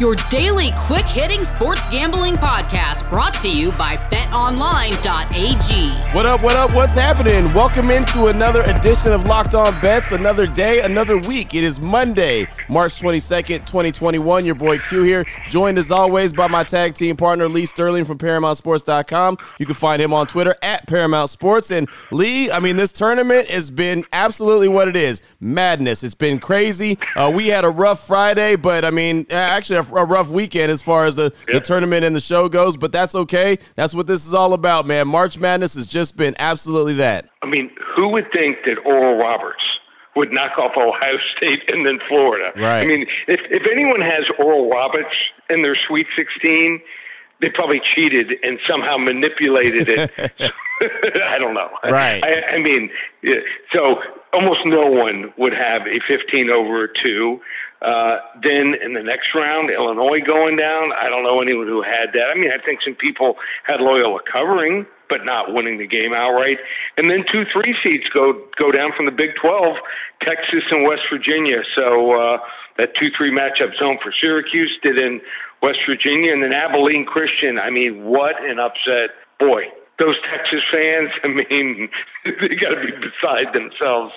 your daily quick hitting sports gambling podcast brought to you by betonline.ag. What up, what up, what's happening? Welcome into another edition of Locked On Bets, another day, another week. It is Monday, March 22nd, 2021. Your boy Q here, joined as always by my tag team partner Lee Sterling from ParamountSports.com. You can find him on Twitter at Paramount Sports. And Lee, I mean, this tournament has been absolutely what it is madness. It's been crazy. Uh, we had a rough Friday, but I mean, actually, a a rough weekend as far as the, the tournament and the show goes, but that's okay. That's what this is all about, man. March Madness has just been absolutely that. I mean, who would think that Oral Roberts would knock off Ohio State and then Florida? Right. I mean, if if anyone has Oral Roberts in their Sweet 16, they probably cheated and somehow manipulated it. I don't know. Right. I, I mean, so almost no one would have a 15 over two. Uh, then in the next round, Illinois going down. I don't know anyone who had that. I mean, I think some people had Loyola covering, but not winning the game outright. And then two three seeds go go down from the Big 12, Texas and West Virginia. So uh, that two three matchup zone for Syracuse did in West Virginia, and then Abilene Christian. I mean, what an upset! Boy, those Texas fans, I mean, they got to be beside themselves.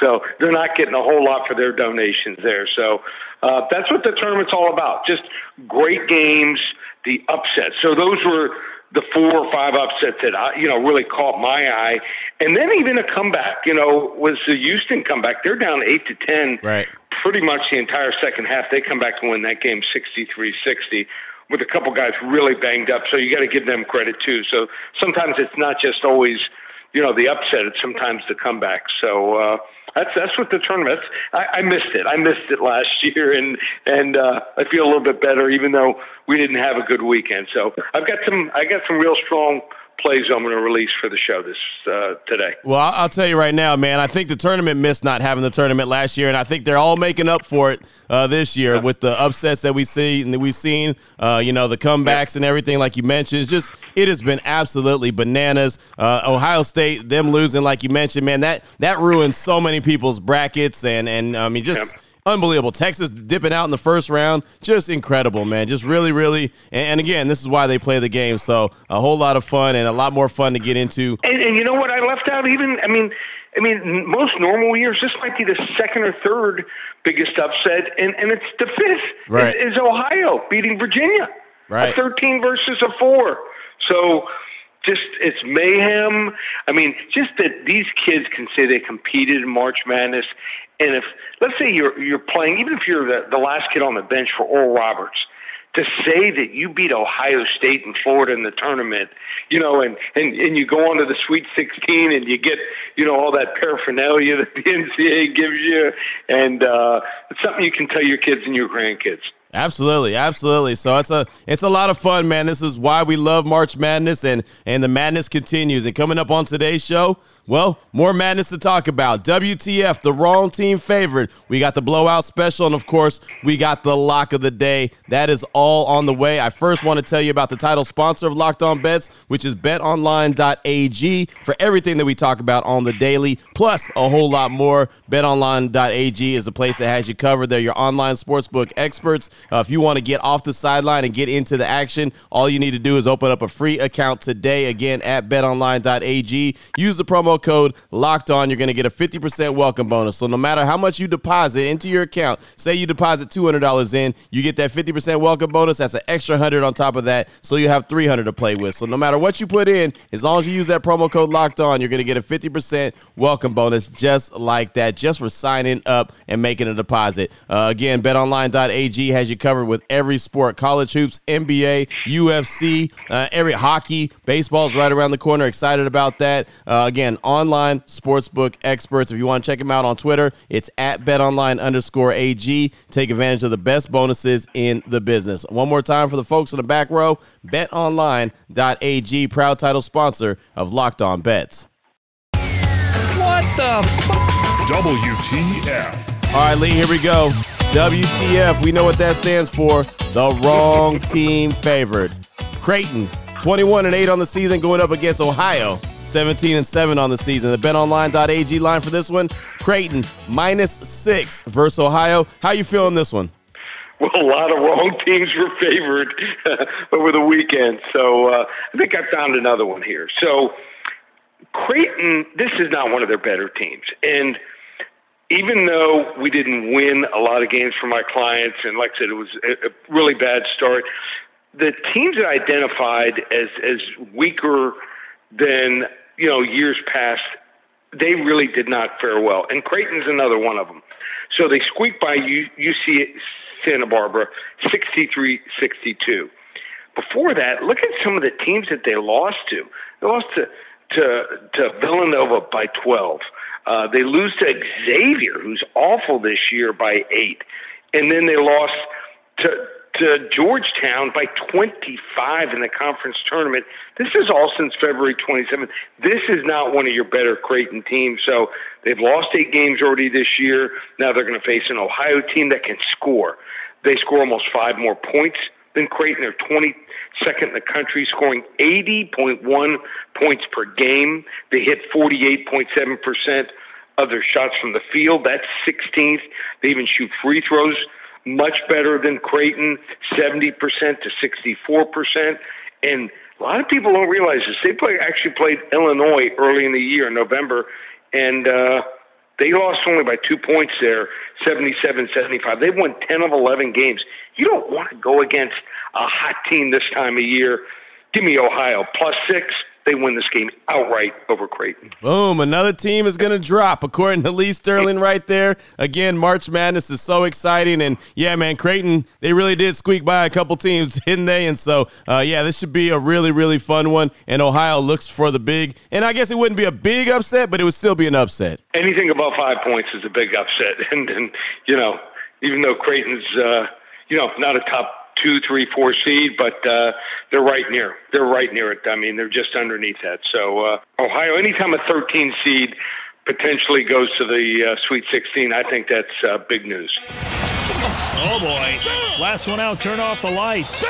So they're not getting a whole lot for their donations there. So uh, that's what the tournament's all about. Just great games, the upsets. So those were the four or five upsets that I, you know really caught my eye, and then even a comeback. You know, was the Houston comeback? They're down eight to ten. Right. Pretty much the entire second half, they come back to win that game 63-60 with a couple guys really banged up. So you got to give them credit too. So sometimes it's not just always, you know, the upset. It's sometimes the comeback. So uh, that's that's what the tournament. I, I missed it. I missed it last year, and and uh, I feel a little bit better, even though we didn't have a good weekend. So I've got some. I got some real strong plays I'm going to release for the show this uh, today. Well, I'll tell you right now, man. I think the tournament missed not having the tournament last year, and I think they're all making up for it uh, this year with the upsets that we see and that we've seen. Uh, you know, the comebacks and everything, like you mentioned. It's just it has been absolutely bananas. Uh, Ohio State, them losing, like you mentioned, man. That that ruins so many people's brackets, and and I mean just. Yep unbelievable. Texas dipping out in the first round, just incredible, man. Just really, really. And, and, again, this is why they play the game. So a whole lot of fun and a lot more fun to get into. And, and you know what? I left out even. I mean, I mean, most normal years, this might be the second or third biggest upset, and and it's the fifth. Right. Is, is Ohio beating Virginia? Right. A thirteen versus a four. So just it's mayhem. I mean, just that these kids can say they competed in March Madness, and if let's say you're you're playing, even if you're the, the last kid on the bench for Oral Roberts, to say that you beat Ohio State and Florida in the tournament, you know, and, and, and you go on to the Sweet 16 and you get, you know, all that paraphernalia that the NCAA gives you. And uh, it's something you can tell your kids and your grandkids. Absolutely, absolutely. So it's a it's a lot of fun, man. This is why we love March Madness, and and the madness continues. And coming up on today's show, well, more madness to talk about. WTF, the wrong team favored. We got the blowout special, and of course, we got the lock of the day. That is all on the way. I first want to tell you about the title sponsor of Locked On Bets, which is betonline.ag for everything that we talk about on the daily, plus a whole lot more. Betonline.ag is a place that has you covered. They're your online sportsbook experts. Uh, if you want to get off the sideline and get into the action, all you need to do is open up a free account today, again, at betonline.ag. Use the promo code locked on, you're going to get a 50% welcome bonus. So no matter how much you deposit into your account, say you deposit $200 in, you get that 50% welcome bonus. That's an extra 100 on top of that. So you have 300 to play with. So no matter what you put in, as long as you use that promo code locked on, you're going to get a 50% welcome bonus just like that, just for signing up and making a deposit. Uh, again, betonline.ag has you covered with every sport college hoops, NBA, UFC, uh, every hockey, baseball's right around the corner. Excited about that. Uh, again, online sportsbook experts. If you want to check them out on Twitter, it's at betonline underscore AG. Take advantage of the best bonuses in the business. One more time for the folks in the back row, betonline.ag, proud title sponsor of Locked On Bets. What the f- WTF. All right, Lee, here we go. WTF, we know what that stands for. The wrong team favored. Creighton 21 and 8 on the season, going up against Ohio, 17 and 7 on the season. The BetOnline.ag line for this one: Creighton minus six versus Ohio. How you feeling this one? Well, a lot of wrong teams were favored over the weekend, so uh, I think I found another one here. So Creighton, this is not one of their better teams, and even though we didn't win a lot of games for my clients, and like I said, it was a, really bad start, the teams that I identified as as weaker than you know years past, they really did not fare well, and Creighton's another one of them. So they squeaked by UC Santa Barbara, 63-62. Before that, look at some of the teams that they lost to. They lost to to, to Villanova by 12. Uh, they lose to Xavier, who's awful this year, by eight, and then they lost to to Georgetown by 25 in the conference tournament. This is all since February 27th. This is not one of your better Creighton teams. So they've lost eight games already this year. Now they're going to face an Ohio team that can score. They score almost five more points than Creighton. They're 22nd in the country, scoring 80.1 points per game. They hit 48.7% of their shots from the field. That's 16th. They even shoot free throws much better than Creighton, 70% to 64%. And a lot of people don't realize this. They play, actually played Illinois early in the year, in November, and uh, they lost only by two points there, 77 75. They've won 10 of 11 games. You don't want to go against a hot team this time of year. Give me Ohio plus six they win this game outright over Creighton. Boom. Another team is going to drop, according to Lee Sterling right there. Again, March Madness is so exciting. And yeah, man, Creighton, they really did squeak by a couple teams, didn't they? And so, uh, yeah, this should be a really, really fun one. And Ohio looks for the big, and I guess it wouldn't be a big upset, but it would still be an upset. Anything above five points is a big upset. And, and you know, even though Creighton's, uh, you know, not a top two, three, four seed, but uh, they're right near. They're right near it. I mean, they're just underneath that. So uh, Ohio, anytime a 13 seed potentially goes to the uh, Sweet 16, I think that's uh, big news. Oh boy! Last one out. Turn off the lights.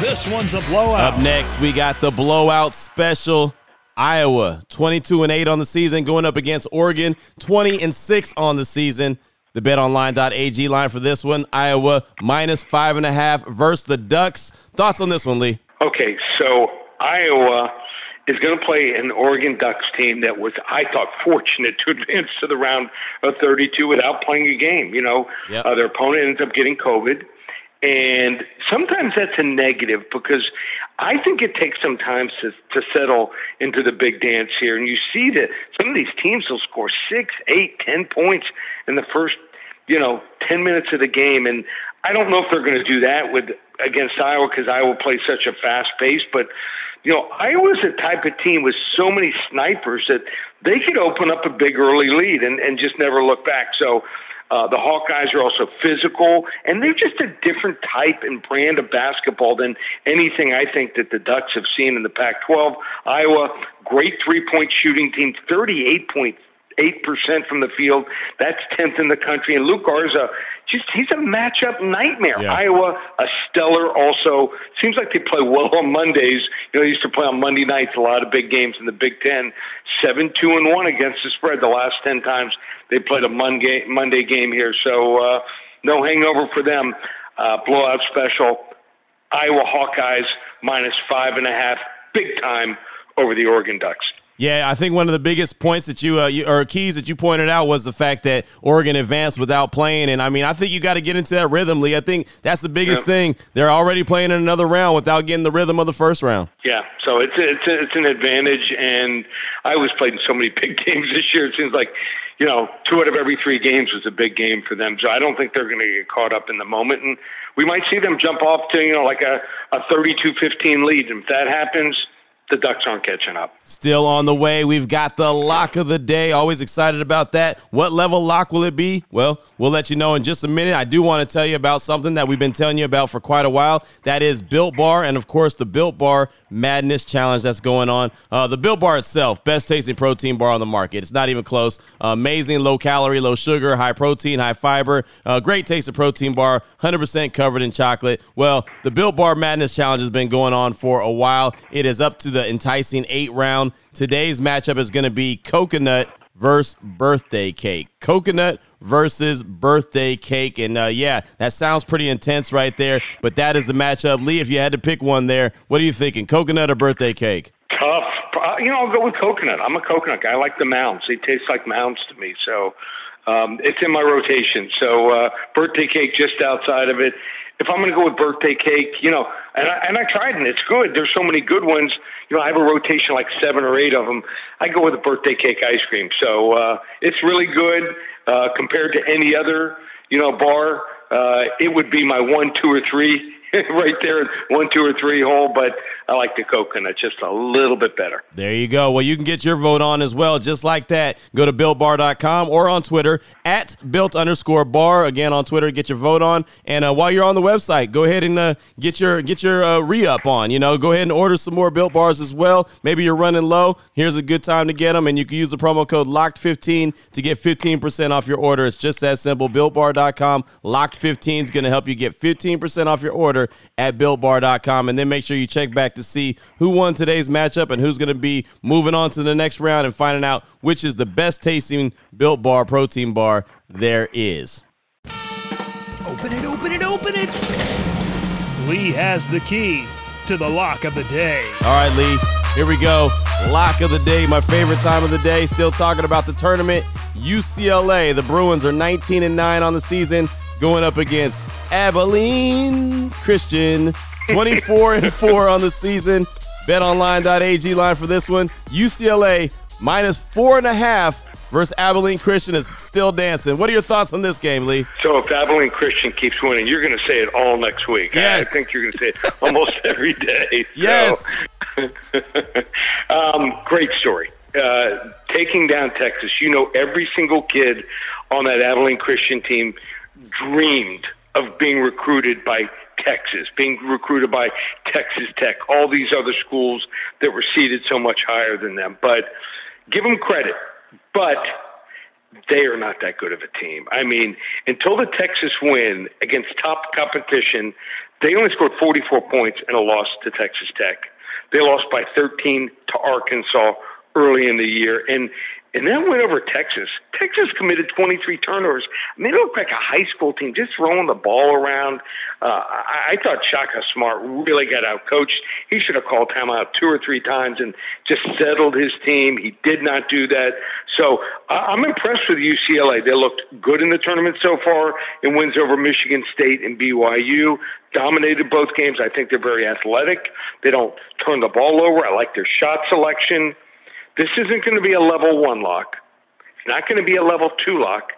This one's a blowout. Up next, we got the blowout special. Iowa, 22 and 8 on the season, going up against Oregon, 20 and 6 on the season. The betonline.ag line for this one Iowa minus five and a half versus the Ducks. Thoughts on this one, Lee? Okay, so Iowa is going to play an Oregon Ducks team that was, I thought, fortunate to advance to the round of 32 without playing a game. You know, yep. uh, their opponent ends up getting COVID. And sometimes that's a negative because I think it takes some time to, to settle into the big dance here. And you see that some of these teams will score six, eight, ten points in the first, you know, ten minutes of the game. And I don't know if they're going to do that with against Iowa because Iowa plays such a fast pace. But you know, Iowa's a type of team with so many snipers that they could open up a big early lead and, and just never look back. So uh, the Hawkeyes are also physical, and they're just a different type and brand of basketball than anything I think that the Ducks have seen in the Pac 12. Iowa, great three point shooting team, 38.3 eight percent from the field. That's tenth in the country. And Luka Garza, just he's a matchup nightmare. Yeah. Iowa, a stellar. Also, seems like they play well on Mondays. You know, they used to play on Monday nights. A lot of big games in the Big Ten. Seven two and one against the spread the last ten times they played a Monday Monday game here. So uh, no hangover for them. Uh, blowout special. Iowa Hawkeyes minus five and a half, big time over the Oregon Ducks. Yeah, I think one of the biggest points that you, uh, you, or keys that you pointed out was the fact that Oregon advanced without playing, and I mean, I think you got to get into that rhythm, Lee. I think that's the biggest thing. They're already playing in another round without getting the rhythm of the first round. Yeah, so it's it's it's an advantage, and Iowa's playing so many big games this year. It seems like you know, two out of every three games was a big game for them. So I don't think they're going to get caught up in the moment. And we might see them jump off to, you know, like a, a 32 15 lead. And if that happens, the Ducks aren't catching up. Still on the way. We've got the lock of the day. Always excited about that. What level lock will it be? Well, we'll let you know in just a minute. I do want to tell you about something that we've been telling you about for quite a while. That is Built Bar, and of course, the Built Bar Madness Challenge that's going on. Uh, the Built Bar itself, best tasting protein bar on the market. It's not even close. Uh, amazing, low calorie, low sugar, high protein, high fiber. Uh, great of protein bar, 100% covered in chocolate. Well, the Built Bar Madness Challenge has been going on for a while. It is up to the enticing eight round. Today's matchup is going to be coconut versus birthday cake. Coconut versus birthday cake. And uh, yeah, that sounds pretty intense right there. But that is the matchup. Lee, if you had to pick one there, what are you thinking? Coconut or birthday cake? Tough. Uh, you know, I'll go with coconut. I'm a coconut guy. I like the mounds. They taste like mounds to me. So um, it's in my rotation. So uh, birthday cake just outside of it if I'm going to go with birthday cake, you know, and I, and I tried and it's good. There's so many good ones. You know, I have a rotation like seven or eight of them. I go with a birthday cake ice cream. So uh, it's really good uh, compared to any other, you know, bar. Uh, it would be my one, two, or three right there, one, two, or three hole. But I like the coconut just a little bit better. There you go. Well, you can get your vote on as well, just like that. Go to builtbar.com or on Twitter at built underscore bar. Again, on Twitter, get your vote on. And uh, while you're on the website, go ahead and uh, get your get your uh, re up on. You know, go ahead and order some more built bars as well. Maybe you're running low. Here's a good time to get them, and you can use the promo code locked15 to get 15% off your order. It's just that simple. Builtbar.com. Locked15 is going to help you get 15% off your order at builtbar.com. And then make sure you check back to see who won today's matchup and who's going to be moving on to the next round and finding out which is the best tasting built bar protein bar there is. Open it, open it, open it. Lee has the key to the lock of the day. All right, Lee, here we go. Lock of the day, my favorite time of the day. Still talking about the tournament. UCLA, the Bruins are 19 and 9 on the season going up against Abilene Christian, 24 and 4 on the season. BetOnline.ag line for this one. UCLA minus four and a half versus Abilene Christian is still dancing. What are your thoughts on this game, Lee? So if Abilene Christian keeps winning, you're going to say it all next week. Yes. I think you're going to say it almost every day. Yes. So, um, great story. Uh, taking down Texas, you know, every single kid on that Abilene Christian team dreamed of being recruited by Texas, being recruited by Texas Tech, all these other schools that were seated so much higher than them. But give them credit. But they are not that good of a team. I mean, until the Texas win against top competition, they only scored 44 points in a loss to Texas Tech. They lost by 13 to Arkansas early in the year. And and then went over Texas. Texas committed 23 turnovers. I mean, looked like a high school team just throwing the ball around. Uh, I, I thought Shaka Smart really got out coached. He should have called timeout two or three times and just settled his team. He did not do that. So uh, I'm impressed with UCLA. They looked good in the tournament so far in wins over Michigan State and BYU. Dominated both games. I think they're very athletic. They don't turn the ball over. I like their shot selection. This isn't going to be a level one lock. It's not going to be a level two lock.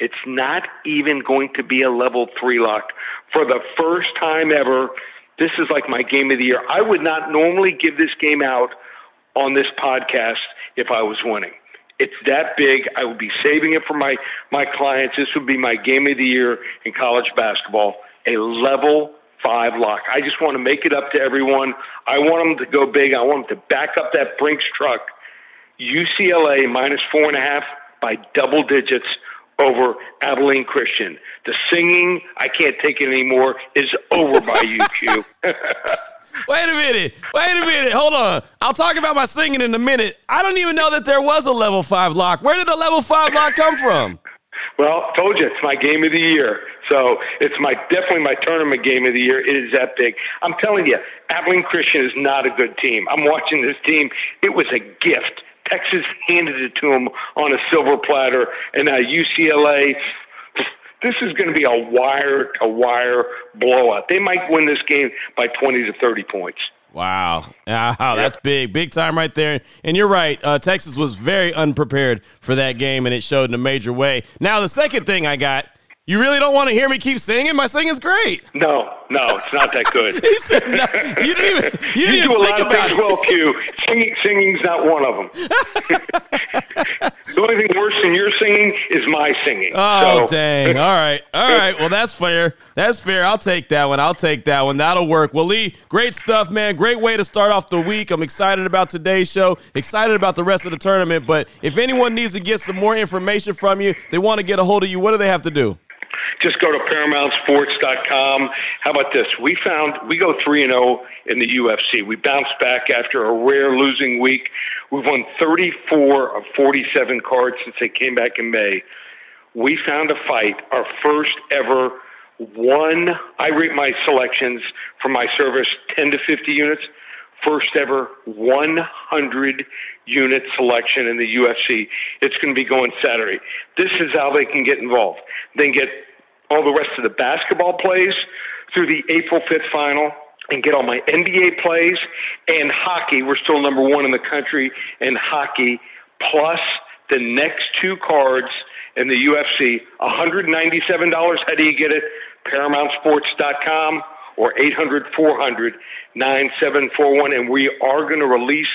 It's not even going to be a level three lock. For the first time ever, this is like my game of the year. I would not normally give this game out on this podcast if I was winning. It's that big. I would be saving it for my, my clients. This would be my game of the year in college basketball, a level five lock. I just want to make it up to everyone. I want them to go big. I want them to back up that Brinks truck UCLA minus four and a half by double digits over Abilene Christian. The singing, I can't take it anymore, is over by UQ. Wait a minute. Wait a minute. Hold on. I'll talk about my singing in a minute. I don't even know that there was a level five lock. Where did the level five lock come from? Well, told you it's my game of the year. So it's my definitely my tournament game of the year. It is that big. I'm telling you, Abilene Christian is not a good team. I'm watching this team. It was a gift Texas handed it to them on a silver platter, and now UCLA. This is going to be a wire to wire blowout. They might win this game by 20 to 30 points. Wow. Wow, that's big. Big time right there. And you're right. Uh, Texas was very unprepared for that game, and it showed in a major way. Now, the second thing I got You really don't want to hear me keep singing? My singing's great. No, no, it's not that good. he said no. You didn't even. You didn't you even do a think lot about of things it. well, Q. Singing, singing's not one of them. the only thing worse than your singing is my singing. Oh so. dang! All right, all right. Well, that's fair. That's fair. I'll take that one. I'll take that one. That'll work. Well, Lee, great stuff, man. Great way to start off the week. I'm excited about today's show. Excited about the rest of the tournament. But if anyone needs to get some more information from you, they want to get a hold of you. What do they have to do? Just go to ParamountSports.com. How about this? We found we go three and zero in the UFC. We bounced back after a rare losing week. We've won 34 of 47 cards since they came back in May. We found a fight, our first ever one. I rate my selections for my service 10 to 50 units. First ever 100 unit selection in the UFC. It's going to be going Saturday. This is how they can get involved. They can get all the rest of the basketball plays through the April 5th final and get all my NBA plays and hockey. We're still number one in the country in hockey, plus the next two cards in the UFC. $197. How do you get it? ParamountSports.com or 800 400 9741. And we are going to release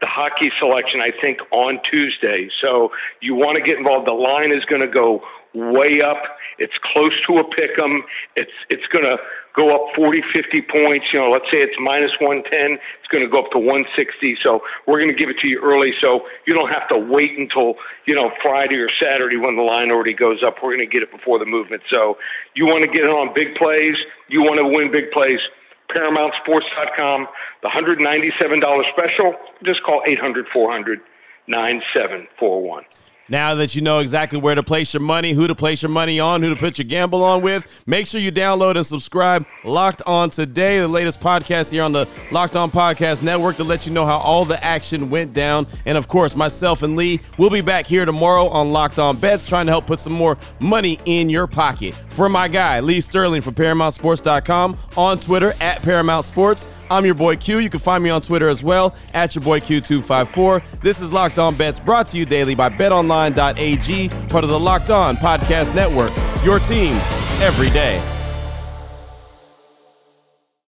the hockey selection, I think, on Tuesday. So you want to get involved. The line is going to go way up. It's close to a pick 'em. It's it's going to go up 40, 50 points. You know, let's say it's minus 110. It's going to go up to 160. So we're going to give it to you early, so you don't have to wait until you know Friday or Saturday when the line already goes up. We're going to get it before the movement. So you want to get in on big plays. You want to win big plays. ParamountSports.com. The $197 special. Just call 800 400 9741. Now that you know exactly where to place your money, who to place your money on, who to put your gamble on with, make sure you download and subscribe Locked On Today, the latest podcast here on the Locked On Podcast Network to let you know how all the action went down. And of course, myself and Lee will be back here tomorrow on Locked On Bets trying to help put some more money in your pocket. For my guy, Lee Sterling from ParamountSports.com, on Twitter at Paramount Sports. I'm your boy Q. You can find me on Twitter as well at your boy Q254. This is Locked On Bets brought to you daily by BetOnline.ag, part of the Locked On Podcast Network. Your team every day.